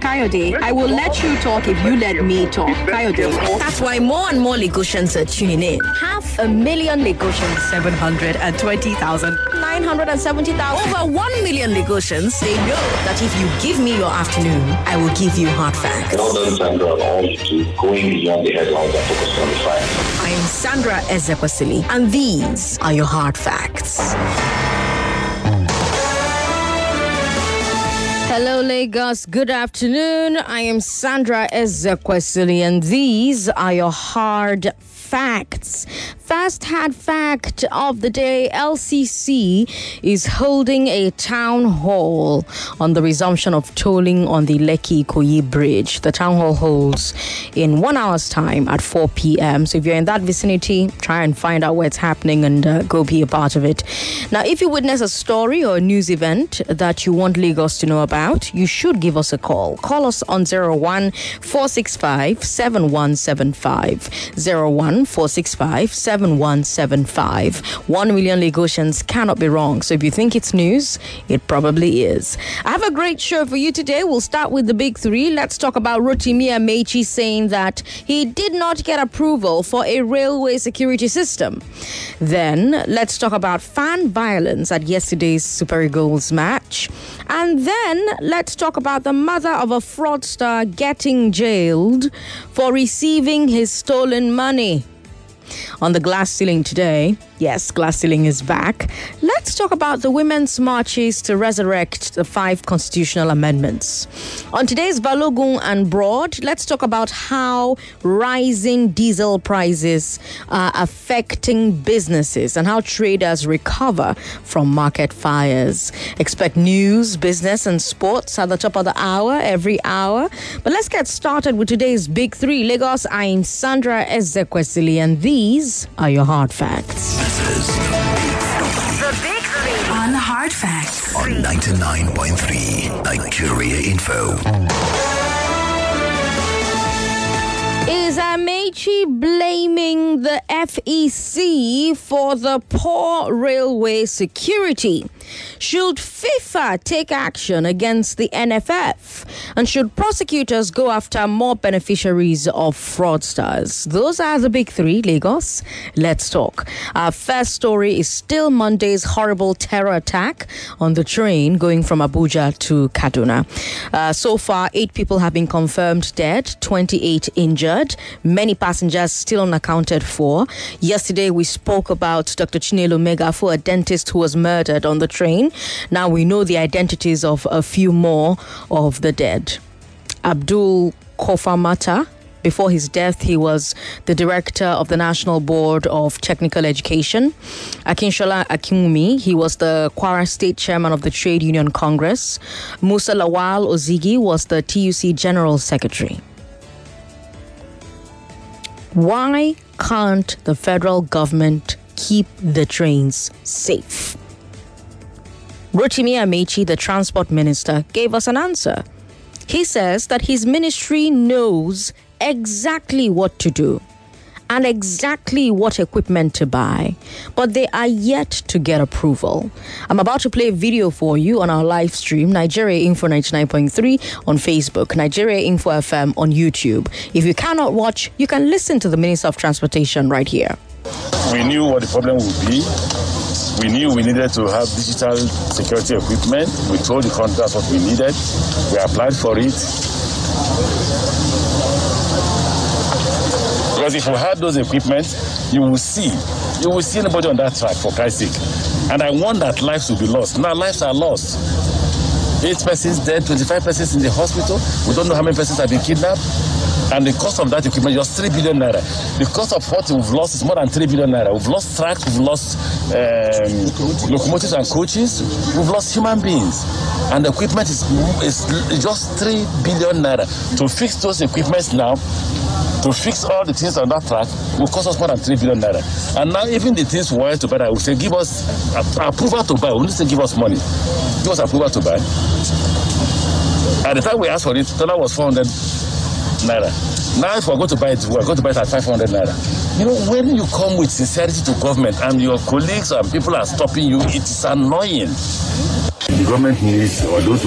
Coyote, I will let you talk if you let me talk. Coyote. That's why more and more Lagosians are tuning in. Half a million Lagosians. 720,000. 970,000. Over 1 million Lagosians. They know that if you give me your afternoon, I will give you hard facts. Well done, Sandra, on all you do, going beyond the headlines and focusing on the facts. I am Sandra Ezekwesili, and these are your hard facts. Hello, Lagos. Good afternoon. I am Sandra Ezekwesili, and these are your hard facts. First hard fact of the day LCC is holding a town hall on the resumption of tolling on the Lekki Koyi Bridge. The town hall holds in one hour's time at 4 p.m. So if you're in that vicinity, try and find out where it's happening and uh, go be a part of it. Now, if you witness a story or a news event that you want Lagos to know about, you should give us a call. Call us on 01 465 7175. 01 465 7175. 1 million Lagosians cannot be wrong. So if you think it's news, it probably is. I have a great show for you today. We'll start with the big three. Let's talk about Rotimi Amaechi saying that he did not get approval for a railway security system. Then let's talk about fan violence at yesterday's Super Eagles match. And then let's talk about the mother of a fraudster getting jailed for receiving his stolen money. On the glass ceiling today, yes, glass ceiling is back. Let's talk about the women's marches to resurrect the five constitutional amendments. On today's Balogun and Broad, let's talk about how rising diesel prices are affecting businesses and how traders recover from market fires. Expect news, business, and sports at the top of the hour every hour. But let's get started with today's big three. Lagos, I'm Sandra Ezekwesili, and these are your hard facts. This is The big three. on Hard Facts on 99.3 Nigeria Info. Is Amaechi blaming the FEC for the poor railway security? Should FIFA take action against the NFF? And should prosecutors go after more beneficiaries of fraudsters? Those are the big three, Lagos. Let's talk. Our first story is still Monday's horrible terror attack on the train going from Abuja to Kaduna. Uh, so far, eight people have been confirmed dead, 28 injured, many passengers still unaccounted for. Yesterday, we spoke about Dr. Chinelo Megafu, a dentist who was murdered on the train. Now we know the identities of a few more of the dead. Abdul Kofamata. Before his death, he was the director of the National Board of Technical Education. Akinshola Akinwumi, he was the Kwara State Chairman of the Trade Union Congress. Musa Lawal Ozigi was the TUC General Secretary. Why can't the federal government keep the trains safe? Rotimi Amaechi, the transport minister, gave us an answer. He says that his ministry knows exactly what to do and exactly what equipment to buy, but they are yet to get approval. I'm about to play a video for you on our live stream, Nigeria Info 99.3 on Facebook, Nigeria Info FM on YouTube. If you cannot watch, you can listen to the Minister of Transportation right here. We knew what the problem would be. We knew we needed to have digital security equipment. We told the contractors what we needed. We applied for it. Because if we had those equipment, you will see, you will see anybody on that track for Christ's sake. And I want that lives will be lost. Now lives are lost. Eight persons dead, 25 persons in the hospital. We don't know how many persons have been kidnapped. And the cost of that equipment is 3 billion naira. The cost of what we've lost is more than 3 billion naira. We've lost tracks, we've lost um, locomotives and coaches, we've lost human beings. And the equipment is, is just 3 billion naira. To fix those equipments now, to fix all the things on that track will cost us more than 3 billion naira. And now, even the things we wanted to buy, we say, give us approval to buy. We need to give us money. Give us approval to buy. At the time we asked for it, dollar was 400 naira. Now, if we're going to buy it, we're going to buy it at 500 naira. You know, when you come with sincerity to government and your colleagues and people are stopping you, it is annoying. The government needs, or those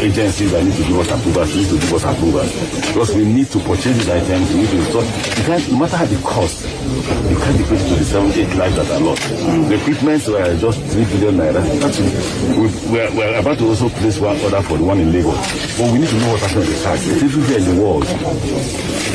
agencies that need to give us approvals, need to give us approvals. Because we need to purchase these items, we need to stop. You can't, no matter the cost, you can't equate to the seven, eight lives that are lost. The equipment were just 3 billion naira. That's, we, we're, we're about to also place one order for the one in Lagos. But we need to know what happened to the tax. It's everywhere in the world.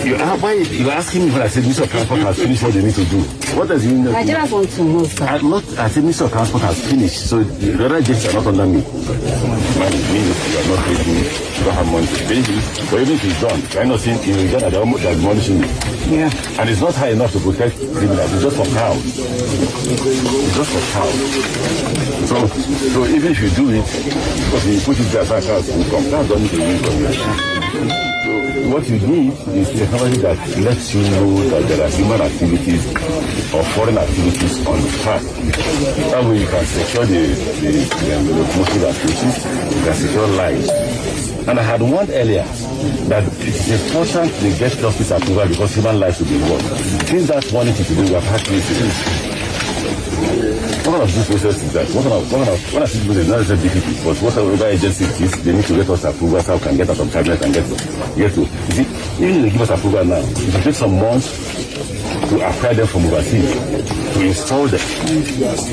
You are, why, you're asking me when I said Minister of Transport has finished what they need to do. What does it mean? Nigerians want to know, sir. I'm not, I said Minister of Transport has finished, so the other agents are not under me. It means you are not paying me, you don't have money to pay me. But even if it's done, not seeing in return that they're almost they're demolishing me. Yeah. And it's not high enough to protect just for cows. Just for cows. So, so even if you do it, because you put it there, so cows will come. From you. What you need is technology that lets you know that there are human activities or foreign activities on the track. That way you can secure the, the, the, the locomotive activities, you can secure lives. And I had warned earlier that it is important they get justice approval because human lives will be involved. Since that thing to do, we have had cases. Kind of due process is that? Kind of, kind of, when I say due process, not necessarily difficult, but whatever agency it is, they need to get us approval so we can get out of cabinet and get to, get to. You see, even if they give us approval now, it will take some months to acquire them from overseas, to install them.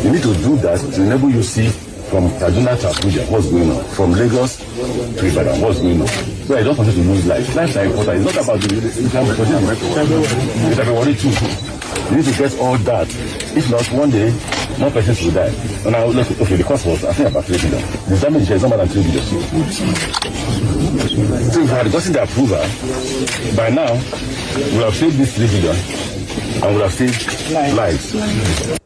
You need to do that to enable you see from Kaduna to Abuja what's going on, from Lagos to Ibadan what's going on. So I don't want you to lose life. Lives are important. It's not about the you can be It's about too. You need to get all that. If not, one day, more persons will die. And now, look, okay, the cost was, I think, about 3 billion. The damage is not more than 3 billion. So if we had gotten the approval, by now, we have saved this 3 billion and would have saved lives.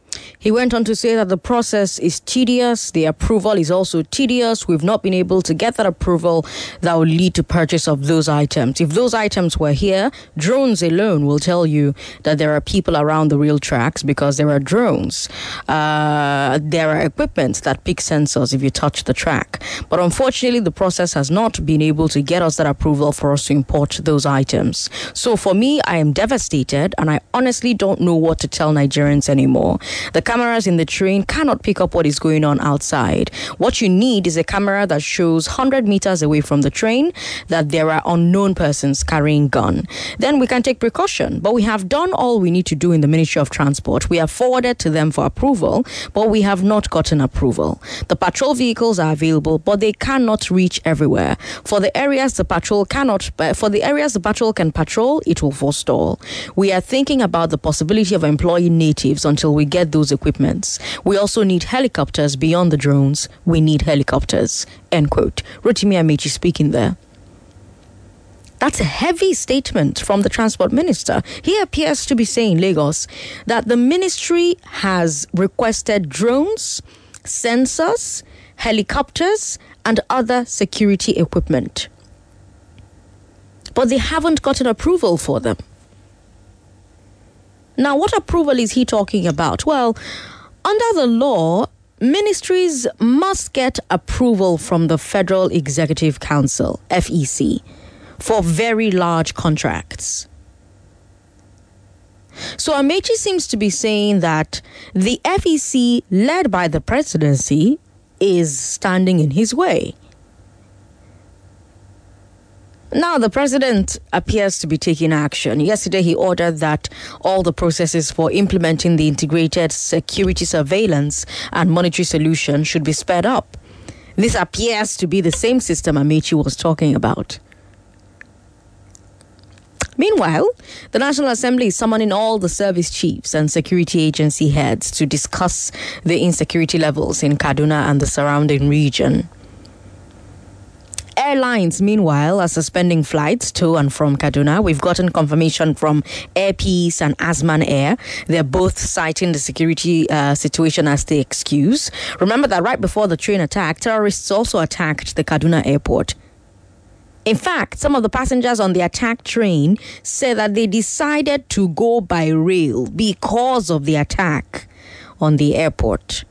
He went on to say that the process is tedious, the approval is also tedious. We've not been able to get that approval that will lead to purchase of those items. If those items were here, drones alone will tell you that there are people around the real tracks because there are drones. Uh, there are equipment that pick sensors if you touch the track. But unfortunately, the process has not been able to get us that approval for us to import those items. So for me, I am devastated and I honestly don't know what to tell Nigerians anymore. The cameras in the train cannot pick up what is going on outside. What you need is a camera that shows 100 meters away from the train that there are unknown persons carrying gun. Then we can take precaution. But we have done all we need to do in the Ministry of Transport. We have forwarded to them for approval, but we have not gotten approval. The patrol vehicles are available, but they cannot reach everywhere. For the areas the patrol cannot, uh, for the areas the patrol can patrol, it will forestall. We are thinking about the possibility of employing natives until we get those equipments. We also need helicopters beyond the drones. We need helicopters. End quote. Rotimi Amaechi speaking there. That's a heavy statement from the transport minister. He appears to be saying, Lagos, that the ministry has requested drones, sensors, helicopters, and other security equipment. But they haven't gotten approval for them. Now, what approval is he talking about? Well, under the law, ministries must get approval from the Federal Executive Council, FEC, for very large contracts. So Amaechi seems to be saying that the FEC, led by the presidency, is standing in his way. Now, the president appears to be taking action. Yesterday, he ordered that all the processes for implementing the integrated security surveillance and monetary solution should be sped up. This appears to be the same system Amaechi was talking about. Meanwhile, the National Assembly is summoning all the service chiefs and security agency heads to discuss the insecurity levels in Kaduna and the surrounding region. Airlines, meanwhile, are suspending flights to and from Kaduna. We've gotten confirmation from Air Peace and Azman Air. They're both citing the security uh, situation as the excuse. Remember that right before the train attack, terrorists also attacked the Kaduna airport. In fact, some of the passengers on the attack train said that they decided to go by rail because of the attack on the airport.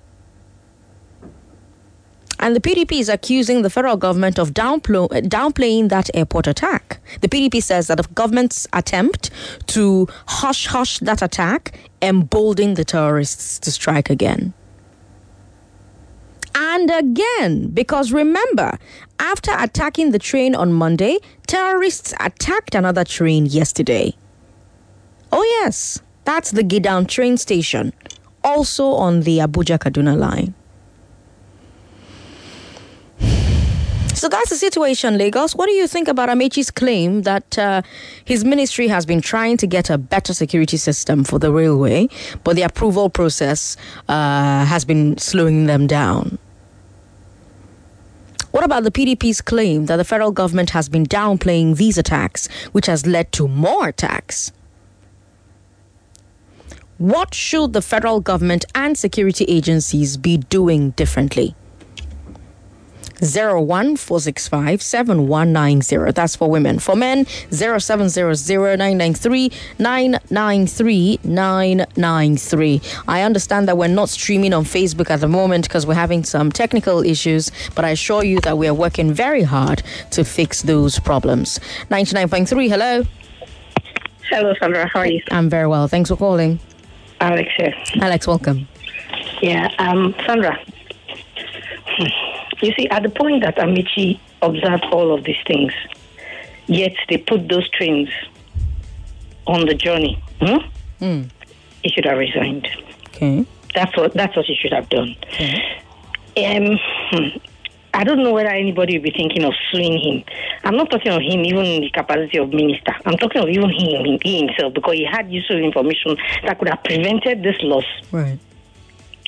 And the PDP is accusing the federal government of uh, downplaying that airport attack. The PDP says that the government's attempt to hush hush that attack emboldened the terrorists to strike again. And again, because remember, after attacking the train on Monday, terrorists attacked another train yesterday. Oh, yes, that's the Gidan train station, also on the Abuja Kaduna line. So that's the situation, Lagos. What do you think about Amaechi's claim that uh, his ministry has been trying to get a better security system for the railway, but the approval process uh, has been slowing them down? What about the PDP's claim that the federal government has been downplaying these attacks, which has led to more attacks? What should the federal government and security agencies be doing differently? 01465 7190. That's for women. For men, 0700 993 993 993. I understand that we're not streaming on Facebook at the moment because we're having some technical issues, but I assure you that we are working very hard to fix those problems. 99.3, hello. Hello, Sandra. How are you? I'm very well. Thanks for calling. Alex here. Alex, welcome. Yeah, um, Sandra. You see, at the point that Amaechi observed all of these things, yet they put those trains on the journey, hmm? Mm. he should have resigned. Okay. That's what that's what he should have done. Okay. Um, hmm. I don't know whether anybody will be thinking of suing him. I'm not talking of him even in the capacity of minister. I'm talking of even him, he himself because he had useful information that could have prevented this loss. Right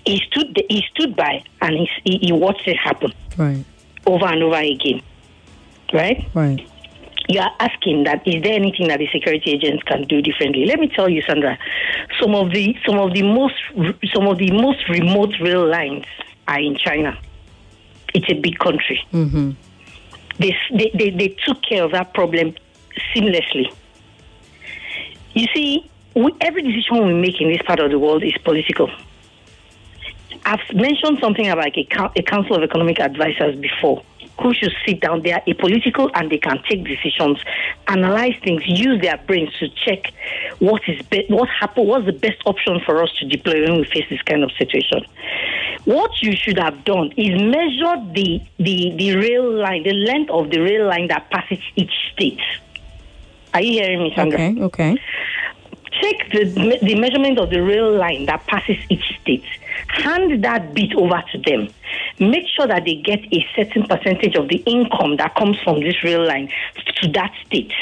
he stood he stood by and he, he watched it happen. Right. Over and over again. Right? Right. You are asking that is there anything that the security agents can do differently? Let me tell you sandra some of the some of the most some of the most remote rail lines are in china. It's a big country. Mm-hmm. they, they, they, they took care of that problem seamlessly. You see we, every decision we make in this part of the world is political I've mentioned something about a, a council of economic advisors before who should sit down. They are apolitical and they can take decisions, analyze things, use their brains to check what is be- what happened, what's the best option for us to deploy when we face this kind of situation. What you should have done is measure the the, the rail line, the length of the rail line that passes each state. Are you hearing me, Sandra? Okay, okay. Check the, the measurement of the rail line that passes each state hand that bit over to them. Make sure that they get a certain percentage of the income that comes from this rail line to that state.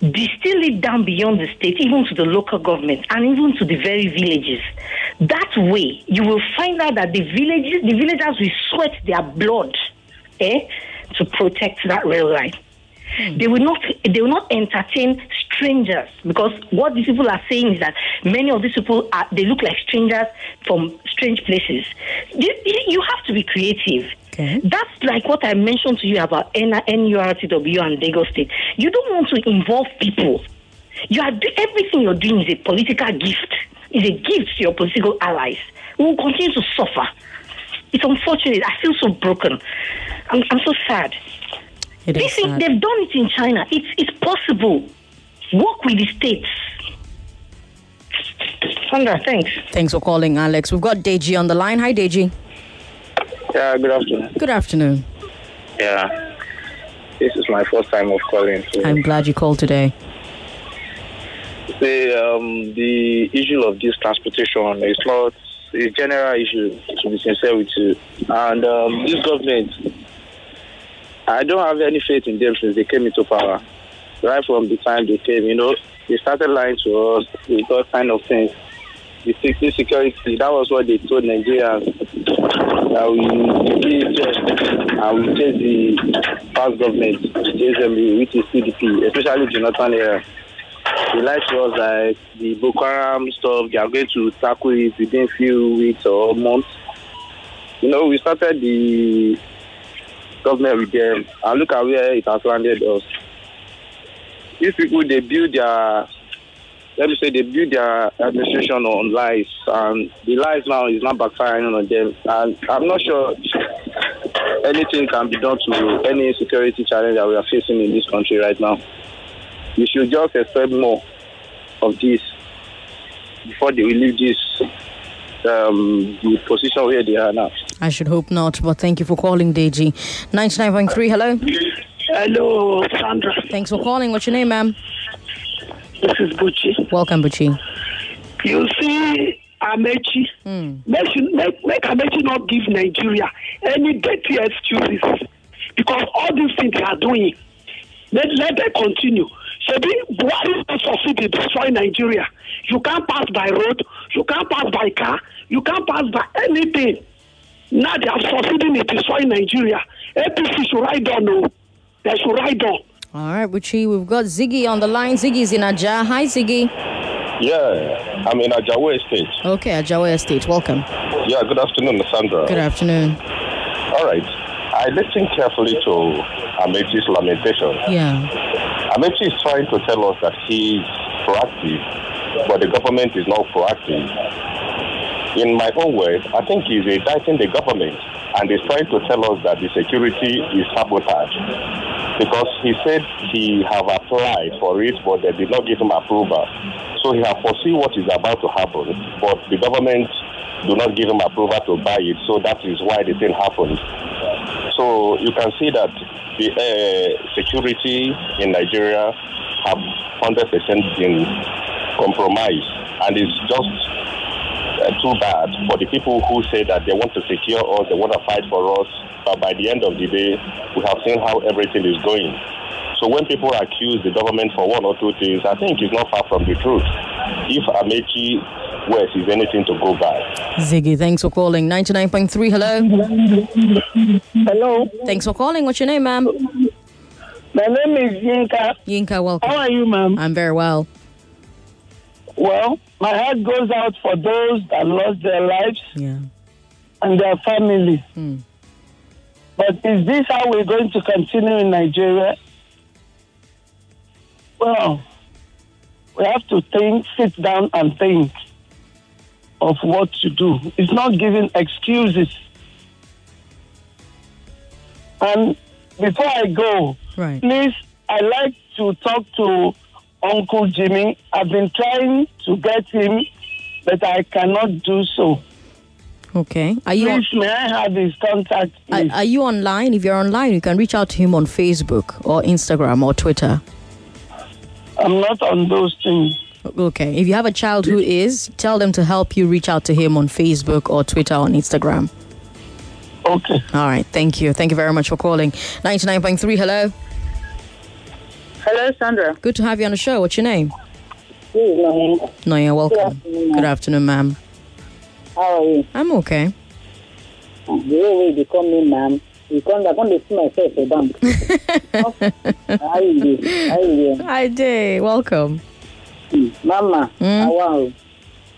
Distill it down beyond the state, even to the local government and even to the very villages. That way, you will find out that the villages, the villagers will sweat their blood eh, to protect that rail line. Hmm. They will not. They will not entertain strangers because what these people are saying is that many of these people are. They look like strangers from strange places. You, you have to be creative. Okay. That's like what I mentioned to you about NURTW and Lagos State. You don't want to involve people. You are everything you're doing is a political gift. Is a gift to your political allies. We will continue to suffer. It's unfortunate. I feel so broken. I'm, I'm so sad. It they've done it in China. It's it's possible. Work with the states. Sandra, thanks. Thanks for calling, Alex. We've got Deji on the line. Hi, Deji. Yeah, good afternoon. Good afternoon. Yeah, this is my first time of calling. So. I'm glad you called today. The um, the issue of this transportation is not a general issue. To be sincere with you, and um, this government I don't have any faith in them since they came into power. Right from the time they came, you know, they started lying to us with all kind of things. The security, that was what they told Nigerians that we AHS and we chase the past government, chase them, which is CDP, especially Jonathan here. They lied to us like the Boko Haram stuff, they are going to tackle it within few weeks or months. You know, we started the government with them and look at where it has landed us. These people, they build their, let me say, they build their administration on lies, and the lies now is not backfiring on them. And I'm not sure anything can be done to any security challenge that we are facing in this country right now. We should just expect more of this before they will leave this um, the position where they are now. I should hope not, but thank you for calling, Deji. 99.3, hello. Hello, Sandra. Thanks for calling. What's your name, ma'am? This is Buchi. Welcome, Buchi. You see, Amaechi, mm. make, make, make Amaechi not give Nigeria any dirty excuses because all these things they are doing, let, let them continue. So Buhari will succeed in destroying Nigeria. You can't pass by road, you can't pass by car, you can't pass by anything. Now they are succeeding in destroying Nigeria. APC should ride on, no. They should ride on. All right, Buchi, we've got Ziggy on the line. Ziggy's in Aja. Hi, Ziggy. Yeah, I'm in Ajawa Estate. Okay, Ajawa Estate. Welcome. Yeah, good afternoon, Sandra. Good afternoon. All right. I listened carefully to Amaechi's lamentation. Yeah. Amaechi is trying to tell us that he's proactive, but the government is not proactive. In my own words, I think he's indicting the government and he's trying to tell us that the security is sabotage. Because he said he have applied for it, but they did not give him approval. So he have foreseen what is about to happen, but the government do not give him approval to buy it. So that is why the thing happened. So you can see that the uh, security in Nigeria have 100% been compromised, and it's just uh, too bad for the people who say that they want to secure us, they want to fight for us, but by the end of the day, we have seen how everything is going. So when people accuse the government for one or two things, I think it's not far from the truth. If Amaechi West is anything to go by. Ziggy, thanks for calling. 99.3, hello. Hello. Thanks for calling. What's your name, ma'am? My name is Yinka. Yinka, welcome. How are you, ma'am? I'm very well. Well, my heart goes out for those that lost their lives yeah. and their family. Hmm. But is this how we're going to continue in Nigeria? Well, we have to think, sit down and think of what to do. It's not giving excuses. And before I go, right. please, I like to talk to Uncle Jimmy. I've been trying to get him, but I cannot do so. Okay. Are you please, may I have his contact? Are, are, you online? If you're online, you can reach out to him on Facebook or Instagram or Twitter. I'm not on those things. Okay. If you have a child who is, tell them to help you reach out to him on Facebook or Twitter or Instagram. Okay. All right. Thank you. Thank you very much for calling. 99.3, hello. Hello, Sandra. Good to have you on the show. What's your name? No, Noya, welcome. Good afternoon, Good afternoon ma'am. How are you? I'm okay. The way they call me, ma'am, because I want to see myself a dump. How you doing? How you doing? Hi, day. Welcome. Mama, mm? wow.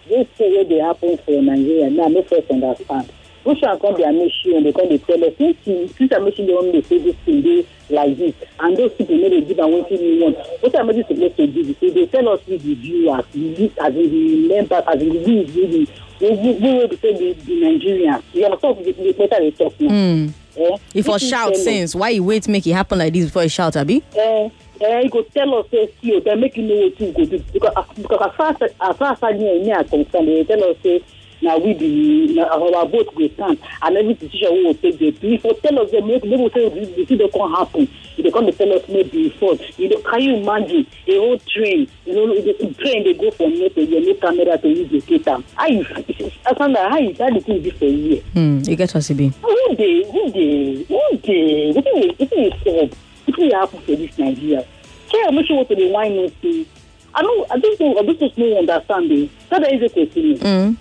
This thing wey dey happen for Nigeria now, no first understand. Which one come be Amishi and they come dey tell us since since Amishi dey only say this thing dey like this and those people no dey give am wetin we want. Wetin Amishi suppose to do be say dey tell us we the viewers, the as in the members, as in the we we we we wey be say the the Nigerians. You understand the the better dey talk now. Mm. Eh? If for shout since, why you wait make it happen like this before you shout, Abi? Eh, eh, you go tell us say see o, then make you know wetin you go do because uh, because as far as as far as I know me are concerned, they tell us say na we be na our vote go stand and every decision we go take dey do. If you tell us say make make we say the thing dey come happen, you dey come dey tell us make be fault. You know, can you imagine a whole train? You know, the train dey go from here to here, no camera to use locate am. How you, Asanda, how you that the thing be for you? Hmm, you get us, Ibi. Who dey? Who dey? Who dey? Wetin dey? Wetin dey solve? Wetin dey happen for this Nigeria? Care make sure what dey whine us say. I know. I don't know. I just no understand. Eh? That is a question. Mm.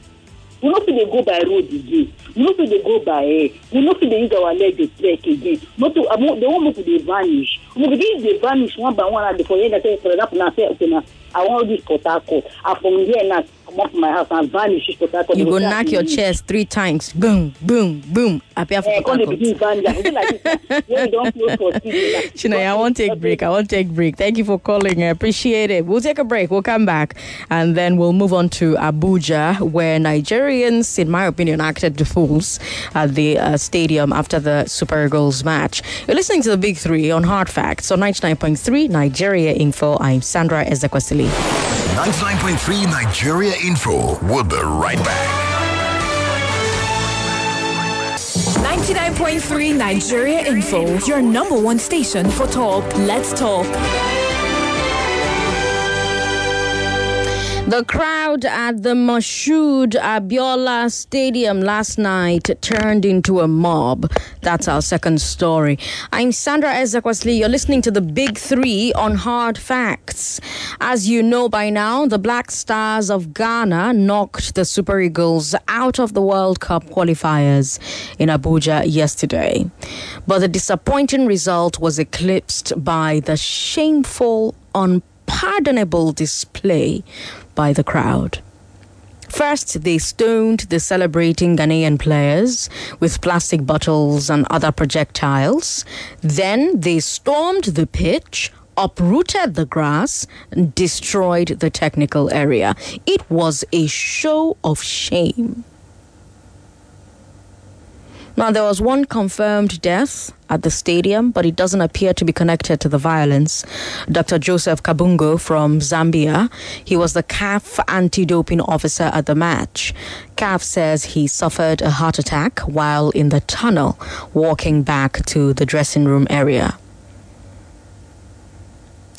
We no fit dey go by road again. We no fit dey go by air. We no fit dey use our leg dey trek again. Motor uh, amo the one make we dey vanish go dey vanish one by one and for here na say for example na say okay na i wan reach port harcourt and from here na comot my house and vanish reach port harcourt. You go knock your chest three times. Boom, boom, boom. Appear for Eh, come dey Port begin vanish e be like this when we don close for TV. Chinaya, I won't take break. I won't take break. Thank you for calling. I appreciate it. We'll take a break. We'll come back and then we'll move on to Abuja, where Nigerians, in my opinion, acted the fools at the uh, stadium after the Super Eagles match. You're listening to the Big Three on Hard Facts on 99.3 Nigeria Info. I'm Sandra Ezekwesili. 99.3 Nigeria Info. We'll be right back. 99.3 Nigeria Info, your number one station for talk. Let's talk. The crowd at the Moshood Abiola Stadium last night turned into a mob. That's our second story. I'm Sandra Ezekwesili. You're listening to the Big Three on Hard Facts. As you know by now, the Black Stars of Ghana knocked the Super Eagles out of the World Cup qualifiers in Abuja yesterday. But the disappointing result was eclipsed by the shameful, unpardonable display by the crowd. First, they stoned the celebrating Ghanaian players with plastic bottles and other projectiles. Then they stormed the pitch, uprooted the grass, and destroyed the technical area. It was a show of shame. Now, there was one confirmed death at the stadium, but it doesn't appear to be connected to the violence. Dr. Joseph Kabungo from Zambia, he was the CAF anti doping officer at the match. CAF says he suffered a heart attack while in the tunnel walking back to the dressing room area.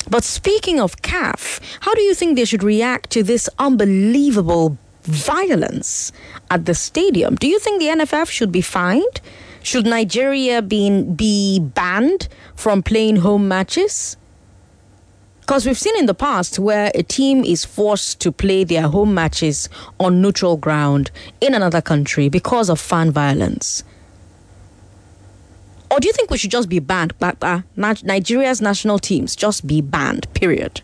But speaking of CAF, how do you think they should react to this unbelievable violence at the stadium? Do you think the NFF should be fined? Should Nigeria be, be banned from playing home matches? Because we've seen in the past where a team is forced to play their home matches on neutral ground in another country because of fan violence. Or do you think we should just be banned? Uh, Nigeria's national teams just be banned, period.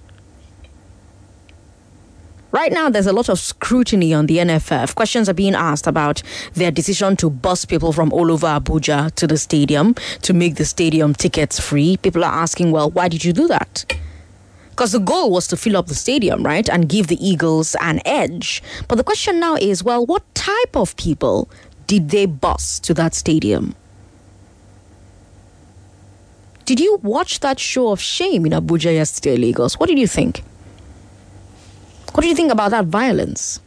Right now, there's a lot of scrutiny on the NFF. Questions are being asked about their decision to bus people from all over Abuja to the stadium to make the stadium tickets free. People are asking, well, why did you do that? Because the goal was to fill up the stadium, right? And give the Eagles an edge. But the question now is, well, what type of people did they bus to that stadium? Did you watch that show of shame in Abuja yesterday, Lagos? What did you think? What do you think about that violence?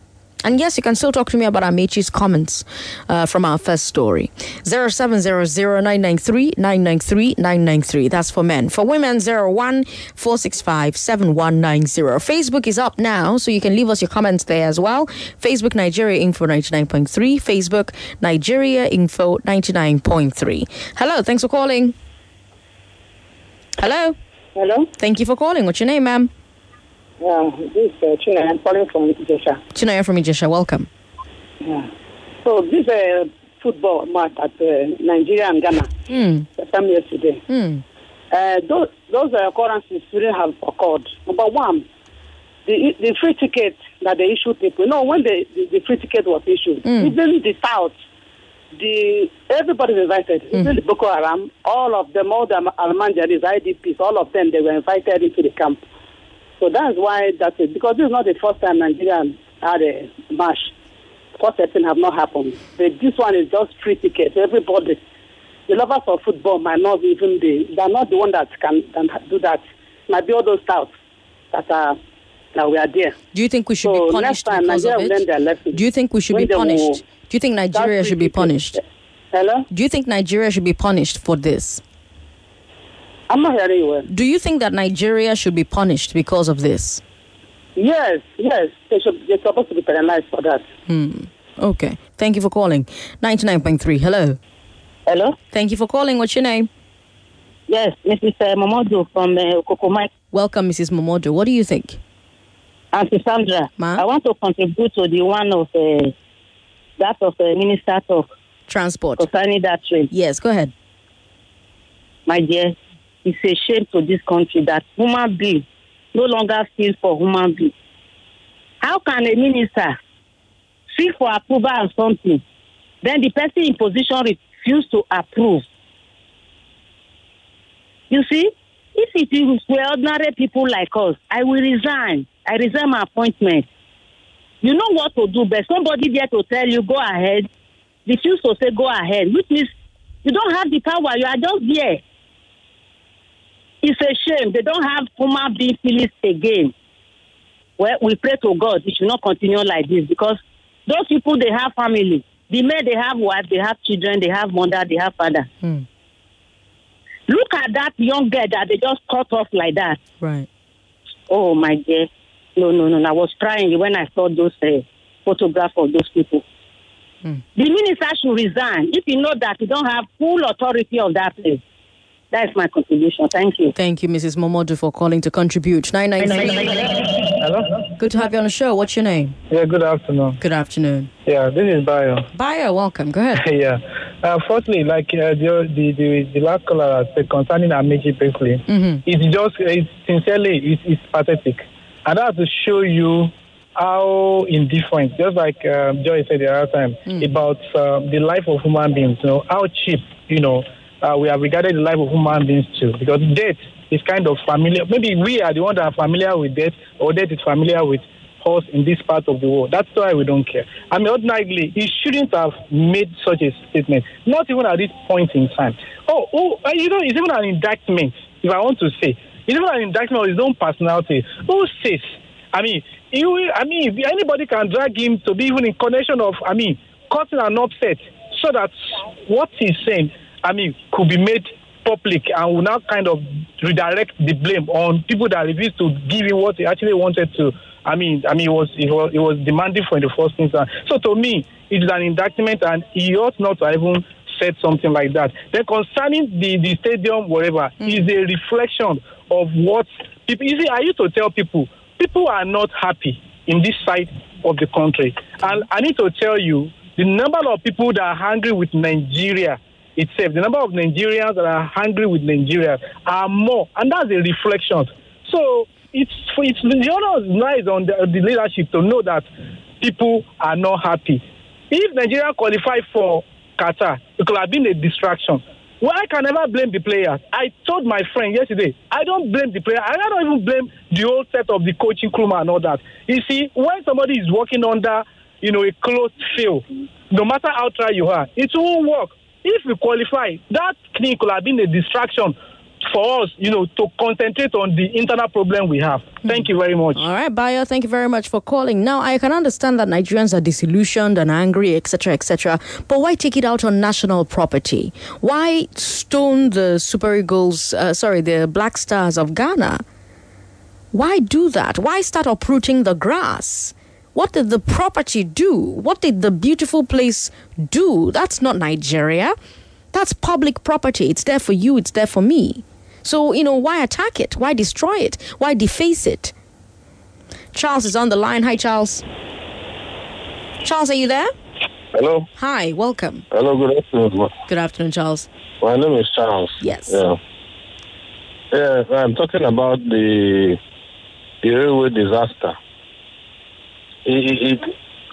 And yes, you can still talk to me about Amaechi's comments uh, from our first story. 0700-993-993-993. That's for men. For women, 01-465-7190. Facebook is up now, so you can leave us your comments there as well. Facebook Nigeria Info 99.3. Facebook Nigeria Info 99.3. Hello, thanks for calling. Hello. Hello. Thank you for calling. What's your name, ma'am? Yeah, this is uh, China. I'm calling from Ijesha. Chinaya from Ijesha. Welcome. Yeah. So this uh, football match at uh, Nigeria and Ghana Mm. some yesterday. Mm. Uh, those those occurrences shouldn't have occurred. Number one, the the free ticket that they issued people. No, when the, the, the free ticket was issued, Mm. even the South, the everybody invited, even the Boko Haram, all of them, all the Almajiris, IDPs, all of them, they were invited into the camp. So that's why that's it. Because this is not the first time Nigeria had a match. First thing have not happened. But this one is just free tickets. Everybody, the lovers of football might not even be. They are not the one that can, can do that. Might be all those stouts that are that we are there. Do you think we should So be punished time because Nigeria of it? Do you think we should When be they will punished? Do you think Nigeria should be punished? Hello? Do you think Nigeria should be punished for this? I'm not hearing well. Do you think that Nigeria should be punished because of this? Yes, yes. They should. They're supposed to be penalized for that. Hmm. Okay. Thank you for calling. 99.3. Hello. Hello? Thank you for calling. What's your name? Yes, Mrs. Uh, Momodu from uh, Kokomai. Welcome, Mrs. Momodu. What do you think? Auntie Sandra, Ma? I want to contribute to the one of uh, that of the minister of Transport. concerning that train. Yes, go ahead. My dear, it's a shame to this country that human being no longer feels for human being. How can a minister seek for approval on something, then the person in position refuse to approve? You see, if it were ordinary people like us, I will resign. I resign my appointment. You know what to do, but somebody there to tell you, go ahead, refuse to say go ahead, which means you don't have the power, you are just there. It's a shame they don't have human being feelings again. Well, we pray to God it should not continue like this because those people they have family. The men they have wife, they have children, they have mother, they have father. Hmm. Look at that young girl that they just cut off like that. Right. Oh my dear. No, no, no. I was crying when I saw those uh, photographs of those people. Hmm. The minister should resign if you know that you don't have full authority of that place. That is my contribution. Thank you. Thank you, Mrs. Momodu, for calling to contribute. 993. Hello? Good to have you on the show. What's your name? Yeah, good afternoon. Good afternoon. Yeah, this is Bayo. Bayo, welcome. Go ahead. yeah. Uh, firstly, like uh, the, the, the, the last caller said concerning Amaechi briefly, Mhm. it's just, it's sincerely, it's, it's pathetic. And I have to show you how indifferent, just like um, Joy said the other time, about um, the life of human beings, you know, how cheap, you know, uh, we have regarded the life of human beings too. Because death is kind of familiar. Maybe we are the ones that are familiar with death, or death is familiar with us in this part of the world. That's why we don't care. I mean, ordinarily, he shouldn't have made such a statement, not even at this point in time. Oh, oh uh, you know, it's even an indictment, if I want to say. It's even an indictment of his own personality. Who says? I mean, you, I mean, anybody can drag him to be even in connection of, I mean, causing an upset so that what he's saying, I mean, could be made public and will now kind of redirect the blame on people that refused to give him what he actually wanted to. I mean, I mean, it was it was, it was demanding for in the first instance. So to me, it is an indictment, and he ought not to even said something like that. Then concerning the the stadium, whatever, hmm. is a reflection of what people. You see, I used to tell people, people are not happy in this side of the country, and I need to tell you, the number of people that are angry with Nigeria itself, the number of Nigerians that are angry with Nigeria are more, and that's a reflection. So it's it's the honor lies on the, the leadership to know that people are not happy. If Nigeria qualified for Qatar, it could have been a distraction. Well, I can never blame the players. I told my friend yesterday, I don't blame the player. I don't even blame the whole set of the coaching crew and all that. You see, when somebody is working under, you know, a closed field, no matter how try you are, it won't work. If we qualify, that thing could have been a distraction for us, you know, to concentrate on the internal problem we have. Thank you very much. All right, Bayo, thank you very much for calling. Now, I can understand that Nigerians are disillusioned and angry, etc., etc., but why take it out on national property? Why stone the Super Eagles, uh, sorry, the Black Stars of Ghana? Why do that? Why start uprooting the grass? What did the property do? What did the beautiful place do? That's not Nigeria. That's public property. It's there for you, it's there for me. So, you know, why attack it? Why destroy it? Why deface it? Charles is on the line. Hi, Charles. Charles, are you there? Hello. Hi, welcome. Hello, good afternoon. Good afternoon, Charles. My name is Charles. Yes. Yeah. Yeah, I'm talking about the the railway disaster. It, it,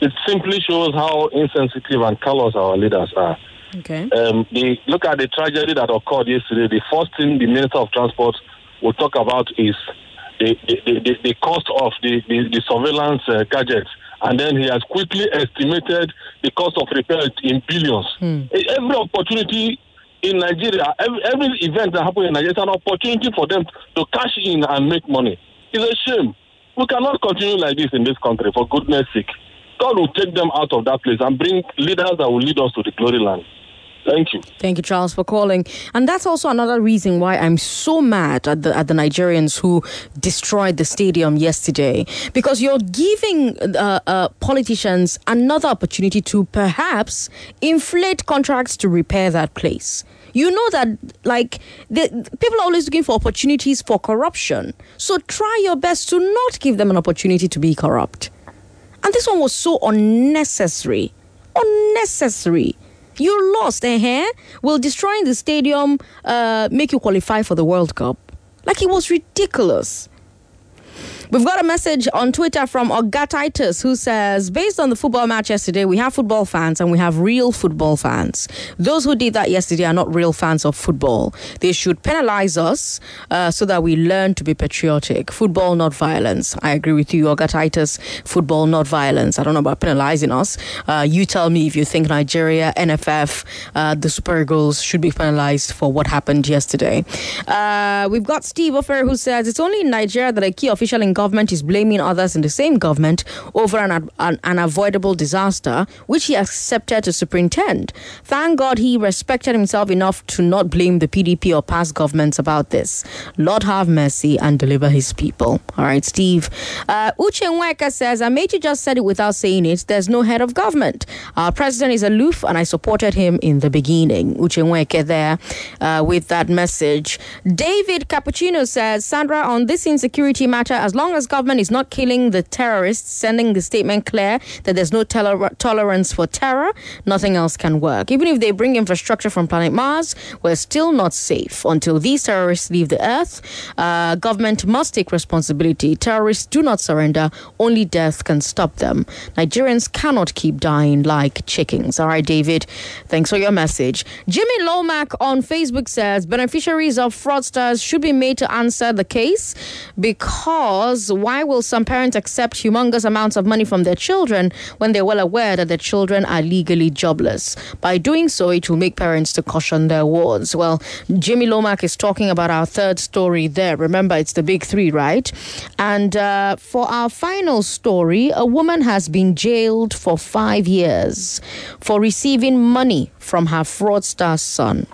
it simply shows how insensitive and callous our leaders are. Okay. Um, the, look at the tragedy that occurred yesterday. The first thing the Minister of Transport will talk about is the, the, the, the, cost of the, the, the surveillance uh, gadgets. And then he has quickly estimated the cost of repair in billions. E- Every opportunity in Nigeria, every, every event that happens in Nigeria is an opportunity for them to cash in and make money. It's a shame. We cannot continue like this in this country, for goodness sake. God will take them out of that place and bring leaders that will lead us to the glory land. Thank you. Thank you, Charles, for calling. And that's also another reason why I'm so mad at the at the Nigerians who destroyed the stadium yesterday, because you're giving uh, uh, politicians another opportunity to perhaps inflate contracts to repair that place. You know that, like, the, people are always looking for opportunities for corruption. So try your best to not give them an opportunity to be corrupt. And this one was so unnecessary Unnecessary. You lost, eh? Will destroying the stadium uh, make you qualify for the World Cup? Like it was ridiculous. We've got a message on Twitter from Ogatitis who says, based on the football match yesterday, we have football fans and we have real football fans. Those who did that yesterday are not real fans of football. They should penalize us uh, so that we learn to be patriotic. Football, not violence. I agree with you, Ogatitis. Football, not violence. I don't know about penalizing us. Uh, you tell me if you think Nigeria, NFF, uh, the Super Eagles should be penalized for what happened yesterday. Uh, we've got Steve Offer who says, it's only in Nigeria that a key official in is blaming others in the same government over an, an unavoidable disaster, which he accepted to superintend. Thank God he respected himself enough to not blame the PDP or past governments about this. Lord have mercy and deliver his people. All right, Steve. Uh, Uche Nweka says, Amaechi just said it without saying it. There's no head of government. Our president is aloof, and I supported him in the beginning. Uche Nweka there uh, with that message. David Cappuccino says, Sandra, on this insecurity matter, as long long as government is not killing the terrorists, sending the statement clear that there's no toler- tolerance for terror, nothing else can work. Even if they bring infrastructure from planet Mars, we're still not safe until these terrorists leave the earth. Uh, government must take responsibility. Terrorists do not surrender. Only death can stop them. Nigerians cannot keep dying like chickens. All right, David. Thanks for your message. Jimmy Lomack on Facebook says beneficiaries of fraudsters should be made to answer the case because why will some parents accept humongous amounts of money from their children when they're well aware that their children are legally jobless? By doing so, it will make parents to caution their wards. Well, Jimmy Lomack is talking about our third story there. Remember, it's the big three, right? And uh, for our final story, a woman has been jailed for five years for receiving money from her fraudster son.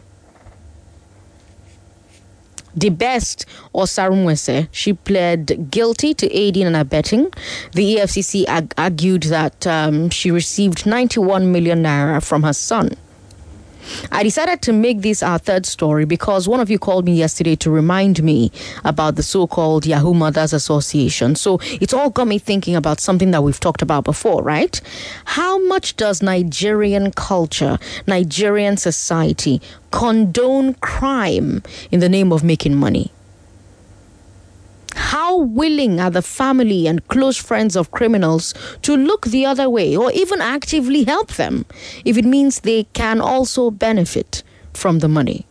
The best, Osarumwese, she pled guilty to aiding and abetting. The EFCC ag- argued that um, she received 91 million naira from her son. I decided to make this our third story because one of you called me yesterday to remind me about the so called Yahoo Mothers Association. So it's all got me thinking about something that we've talked about before, right? How much does Nigerian culture, Nigerian society condone crime in the name of making money? How willing are the family and close friends of criminals to look the other way or even actively help them if it means they can also benefit from the money?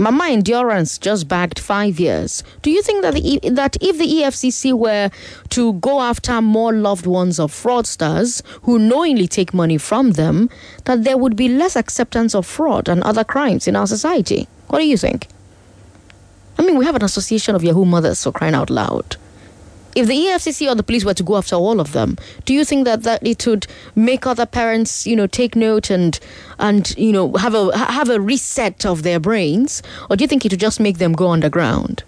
Mama Endurance just bagged five years. Do you think that the, that if the EFCC were to go after more loved ones of fraudsters who knowingly take money from them, that there would be less acceptance of fraud and other crimes in our society? What do you think? I mean, we have an association of Yahoo mothers for crying out loud. If the EFCC or the police were to go after all of them, do you think that, that it would make other parents, you know, take note and and you know have a have a reset of their brains, or do you think it would just make them go underground?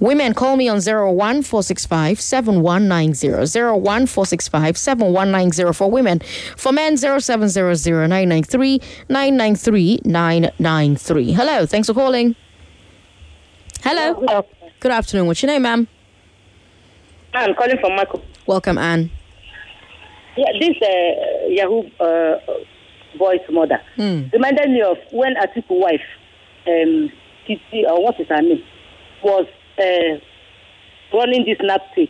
Women, call me on 01465 7190. 01465 7190 for women. For men, 0700 993 993 993. Hello, thanks for calling. Hello. Good afternoon. What's your name, ma'am? I'm calling from Michael. Welcome, Anne. Yeah, this uh, Yahoo uh, boy's mother Hmm. reminded me of when Atiku wife, um, Titi, or what is her name, was uh, running this NAPTI,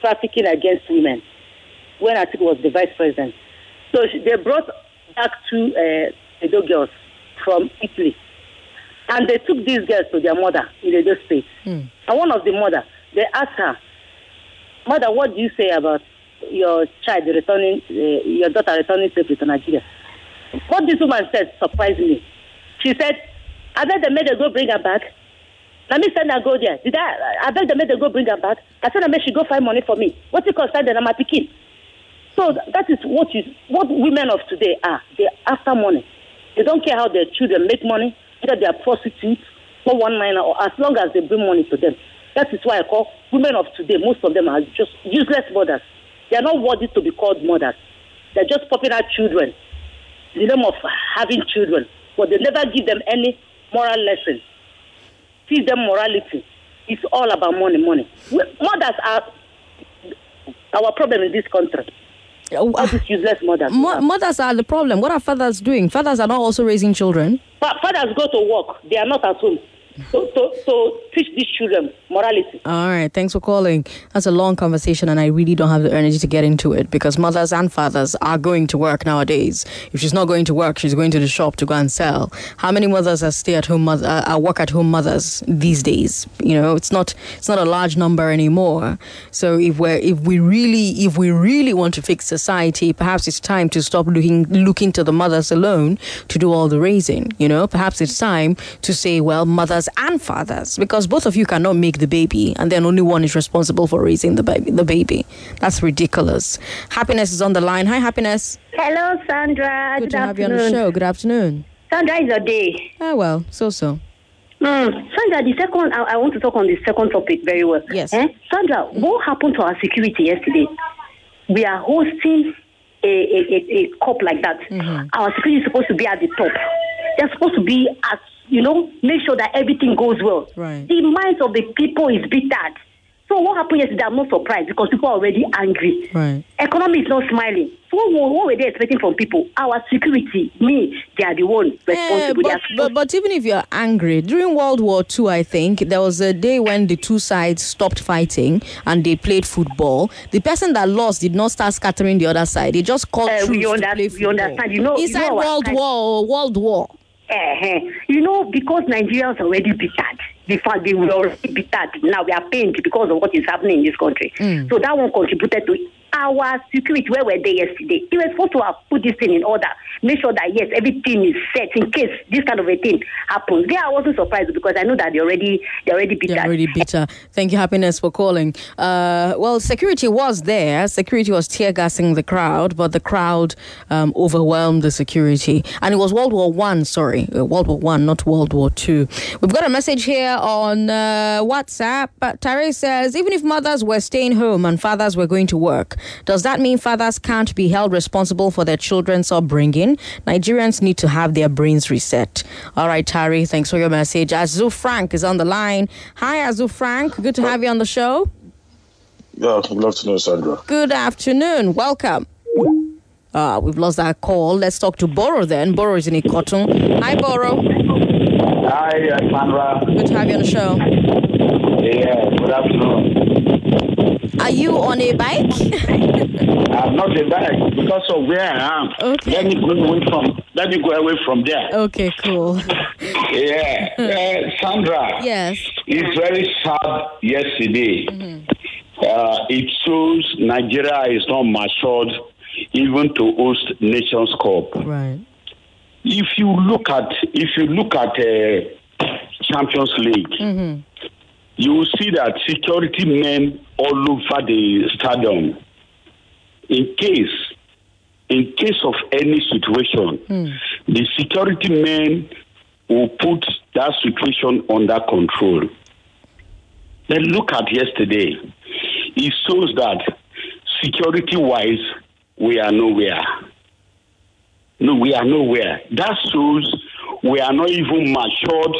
trafficking against women, when Atiku was the vice president. So she, they brought back two uh, Edo girls from Italy. And they took these girls to their mother in Edo State. And one of the mother, they asked her, Mother, what do you say about your child returning, uh, your daughter returning safely to Nigeria? What this woman said surprised me. She said, I bet the made her go bring her back. Let me send her go there. Did I? I bet they made her go bring her back. I said, I made she go find money for me. What you concern them? I'm a pikin. So th- that is what is what women of today are. They're after money. They don't care how their children make money, whether they are prostitutes or one minor, or as long as they bring money to them. That is why I call women of today, most of them are just useless mothers. They are not worthy to be called mothers. They're just popping out children in the name of having children, but they never give them any moral lesson. Teach them morality. It's all about money, money. Mothers are our problem in this country. Uh, all these useless mothers. Mo- mothers are the problem. What are fathers doing? Fathers are not also raising children. Fa- fathers go to work. They are not at home. So, to, to teach these children morality. All right, thanks for calling. That's a long conversation, and I really don't have the energy to get into it because mothers and fathers are going to work nowadays. If she's not going to work, she's going to the shop to go and sell. How many mothers are stay-at-home mother, uh, are work-at-home mothers these days? You know, it's not it's not a large number anymore. So if we if we really if we really want to fix society, perhaps it's time to stop looking looking to the mothers alone to do all the raising. You know, perhaps it's time to say, well, mothers and fathers, because both of you cannot make the baby, and then only one is responsible for raising the baby. The baby. That's ridiculous. Happiness is on the line. Hi, happiness. Hello, Sandra. Good, to have you on the show. Good afternoon. Sandra is your day. Ah, well, so so. Mm. Sandra, the second, I, I want to talk on the second topic very well. Yes. Eh? Sandra, what happened to our security yesterday? We are hosting a, a, a, a cup like that. Our security is supposed to be at the top. They're supposed to be at, you know, make sure that everything goes well. Right. The minds of the people is bittered. So what happened yesterday, I'm not surprised because people are already angry. Right. Economy is not smiling. So what, were- what were they expecting from people? Our security, me, they are the one responsible. They but, but, but even if you're angry, during World War II, I think there was a day when the two sides stopped fighting and they played football. The person that lost did not start scattering the other side. They just called Uh, we, under, we understand. You know, you Inside know World War, World War. Uh-huh. You know, because Nigerians are already bittered. The fact they were already bittered. Now we are pained because of what is happening in this country. Mm. So that one contributed to our security. Where were they yesterday? They were supposed to have put this thing in order. Make sure that yes, everything is set in case this kind of a thing happens. They are also surprised because I know that they already they already bittered. They're already bitter. Thank you, happiness, for calling. Uh, well, security was there. Security was tear gassing the crowd, but the crowd um, overwhelmed the security, and it was World War One. Sorry, uh, World War One, not World War Two. We've got a message here on uh, WhatsApp. But Tare says, even if mothers were staying home and fathers were going to work, does that mean fathers can't be held responsible for their children's upbringing? Nigerians need to have their brains reset. All right, Tari, thanks for your message. Azu Frank is on the line. Hi, Azu Frank. Good to have you on the show. Yeah, good afternoon, Sandra. Good afternoon. Welcome. Uh, we've lost that call. Let's talk to Boro then. Boro is in Ikotun. Hi, Boro. Hi, Sandra. Good to have you on the show. Yeah, good afternoon. Are you on a bike? I'm not a bike because of where I am. Okay. Let me go away from. Let me go away from there. Okay, cool. Yeah, uh, Sandra. Yes. It's very sad. Yesterday, Mm-hmm. uh, it shows Nigeria is not matured even to host Nations Cup. Right. If you look at if you look at uh, Champions League, Mm-hmm. You will see that security men all over the stadium. In case, in case of any situation, hmm. the security men will put that situation under control. Then look at yesterday. It shows that security wise, we are nowhere. No, we are nowhere. That shows we are not even matured,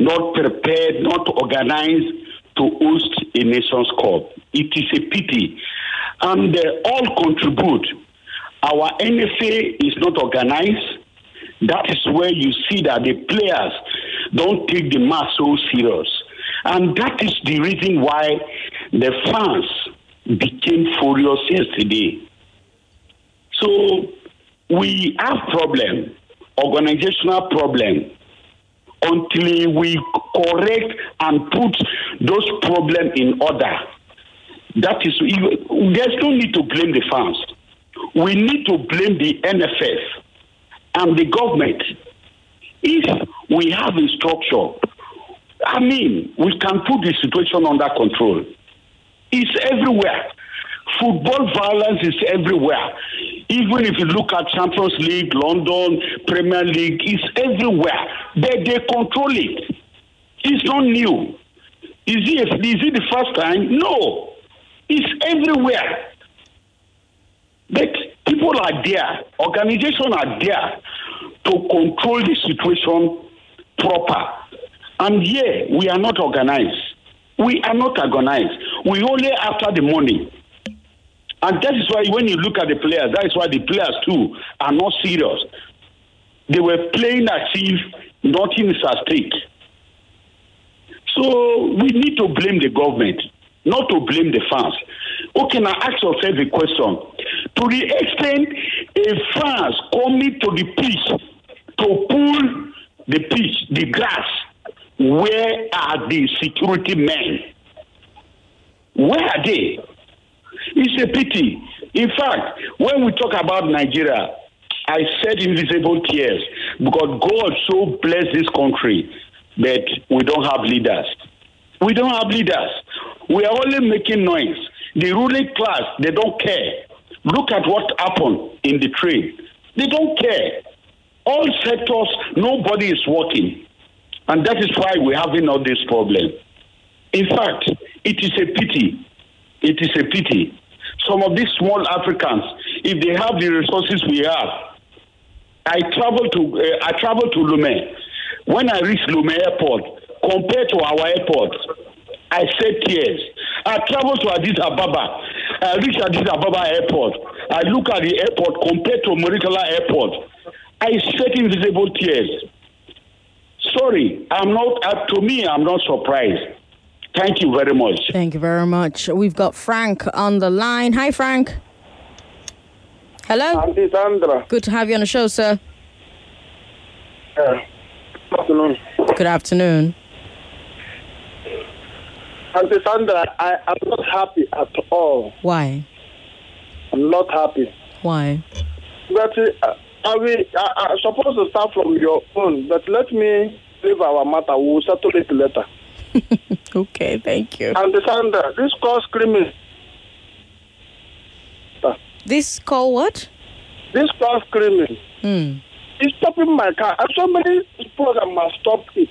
not prepared, not organized to host a nation's cup. It is a pity. And they all contribute. Our NFA is not organized. That is where you see that the players don't take the match so serious. And that is the reason why the fans became furious yesterday. So we have problem, organizational problem, until we correct and put those problems in order. That is, there's no need to blame the fans. We need to blame the NFF and the government. If we have a structure, I mean, we can put the situation under control. It's everywhere. Football violence is everywhere. Even if you look at Champions League, London, Premier League, it's everywhere. They, they control it. It's not new. Is it, is it the first time? No. It's everywhere. But people are there, organizations are there to control the situation proper. And here, we are not organized. We are not organized. We only after the money. And that is why when you look at the players, that is why the players too are not serious. They were playing as if nothing is at stake. So we need to blame the government, not to blame the fans. Okay, now ask yourself a question. To the extent a fans coming to the pitch to pull the pitch, the grass, where are the security men? Where are they? It's a pity. In fact, when we talk about Nigeria, I said invisible tears because God so blessed this country that we don't have leaders. We don't have leaders. We are only making noise. The ruling class, they don't care. Look at what happened in the trade. They don't care. All sectors, nobody is working. And that is why we're having all this problem. In fact, it is a pity. It is a pity. Some of these small Africans, if they have the resources we have, I travel to uh, I travel to Lomé. When I reach Lomé Airport, compared to our airport, I shed tears. I travel to Addis Ababa. I reach Addis Ababa Airport. I look at the airport compared to Murtala Airport. I shed invisible tears. Sorry, I'm not. Uh, to me, I'm not surprised. Thank you very much. Thank you very much. We've got Frank on the line. Hi, Frank. Hello. Auntie Sandra. Good to have you on the show, sir. Yeah. Good afternoon. Good afternoon. Auntie Sandra, I am not happy at all. Why? I'm not happy. Why? But uh, I will, I, I'm supposed to start from your own, but let me leave our matter. We'll settle it later. okay, thank you. Auntie Sandra, this call screaming. This call what? This call screaming. Hmm. It's stopping my car. And so many programs must stop it.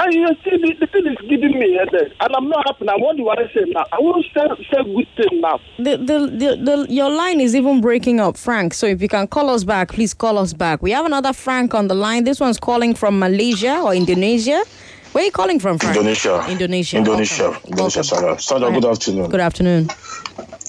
And you see, the, the thing is giving me headache. And I'm not happy. Now, what do I say now? I won't say, say good thing now. The, the, the, the, your line is even breaking up, Frank. So if you can call us back, please call us back. We have another Frank on the line. This one's calling from Malaysia or Indonesia. Where are you calling from, Frank? Indonesia. Indonesia. Indonesia. Welcome. Indonesia, Sandra. Sandra, good afternoon. Good afternoon.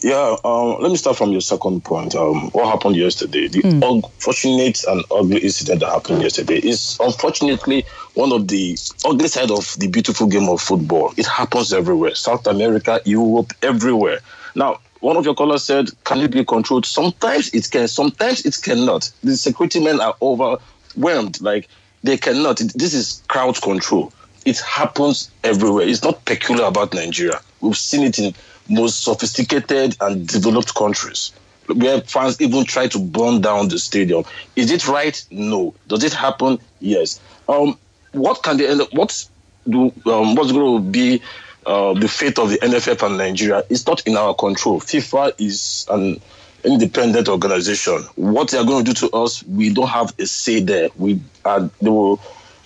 Yeah, um, let me start from your second point. Um, what happened yesterday? The unfortunate and ugly incident that happened yesterday is unfortunately one of the ugly side of the beautiful game of football. It happens everywhere. South America, Europe, everywhere. Now, one of your callers said, "Can it be controlled?" Sometimes it can. Sometimes it cannot. The security men are overwhelmed. Like they cannot. This is crowd control. It happens everywhere. It's not peculiar about Nigeria. We've seen it in most sophisticated and developed countries where fans even try to burn down the stadium. Is it right? No. Does it happen? Yes. Um, what can the what do um, what's going to be uh, the fate of the NFF and Nigeria? It's not in our control. FIFA is an independent organization. What they are going to do to us, we don't have a say there. We are they will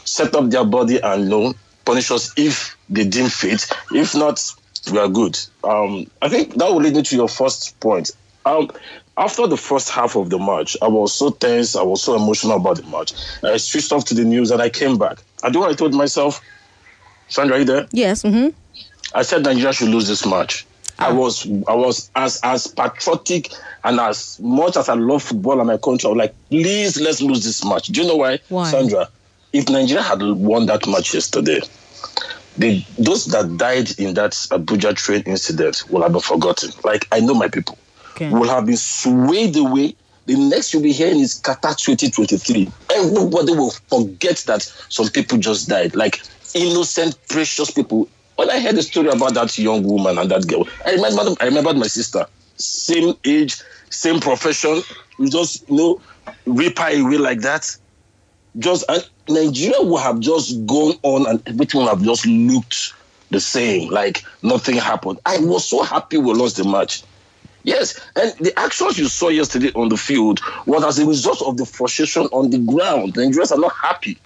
set up their body and you punish us if they deem fit. If not, we are good. Um, I think that will lead me to your first point. Um, after the first half of the match, I was so tense, I was so emotional about the match. I switched off to the news and I came back. I do what I told myself. Sandra, are you there? Yes. Mm-hmm. I said Nigeria should lose this match. I was I was as as patriotic and as much as I love football and my country, I was like, please let's lose this match. Do you know why? Why? Sandra, if Nigeria had won that match yesterday, the those that died in that Abuja train incident will have been forgotten. Like I know my people Okay. will have been swayed away. The next you'll be hearing is Qatar 2023. Everybody will forget that some people just died. Like innocent, precious people. When I heard the story about that young woman and that girl, I remember I remembered my sister. Same age, same profession. We just you know rip her away like that. Just and Nigeria will have just gone on and everything will have just looked the same, like nothing happened. I was so happy we lost the match. Yes, and the actions you saw yesterday on the field was as a result of the frustration on the ground. The Nigerians are not happy.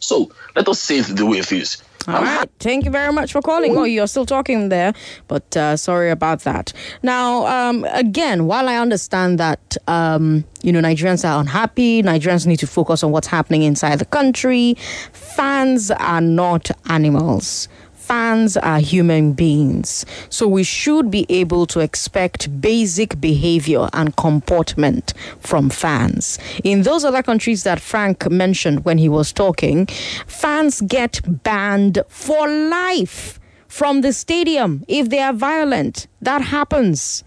So let us say it the way it is. All right. Thank you very much for calling. Oh, you're still talking there, but uh, sorry about that. Now, um, again, while I understand that um, you know Nigerians are unhappy, Nigerians need to focus on what's happening inside the country. Fans are not animals. Fans are human beings. So we should be able to expect basic behavior and comportment from fans. In those other countries that Frank mentioned when he was talking, fans get banned for life from the stadium if they are violent. That happens.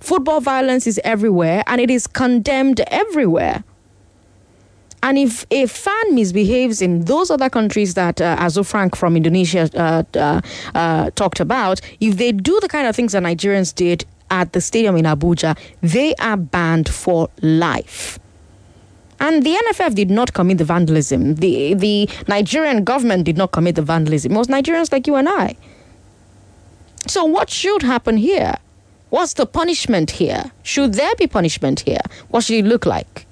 Football violence is everywhere and it is condemned everywhere. And if a fan misbehaves in those other countries that uh, Frank from Indonesia uh, uh, uh, talked about, if they do the kind of things that Nigerians did at the stadium in Abuja, they are banned for life. And the NFF did not commit the vandalism. The, the Nigerian government did not commit the vandalism. It was Nigerians like you and I. So, what should happen here? What's the punishment here? Should there be punishment here? What should it look like?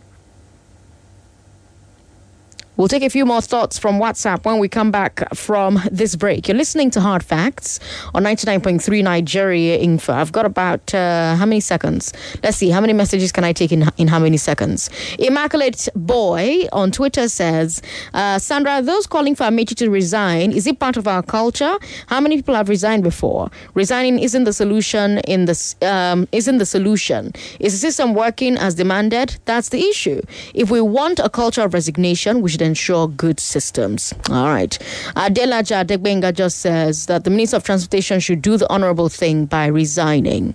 We'll take a few more thoughts from WhatsApp when we come back from this break. You're listening to Hard Facts on 99.3 Nigeria Info. I've got about uh, how many seconds? Let's see, how many messages can I take in, in how many seconds? Immaculate Boy on Twitter says, uh, Sandra, those calling for Amaechi to resign, is it part of our culture? How many people have resigned before? Resigning isn't the solution in the, um, isn't the solution. Is the system working as demanded? That's the issue. If we want a culture of resignation, we should ensure good systems. All right. Adelaja Degbenga just says that the Minister of Transportation should do the honorable thing by resigning.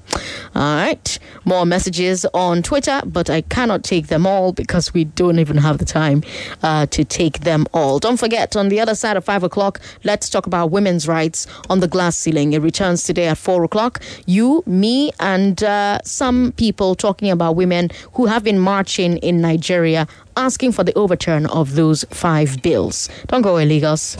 All right. More messages on Twitter, but I cannot take them all because we don't even have the time uh, to take them all. Don't forget, on the other side of 5 o'clock, let's talk about women's rights on the glass ceiling. It returns today at 4 o'clock. You, me, and uh, some people talking about women who have been marching in Nigeria asking for the overturn of those five bills. Don't go illegals.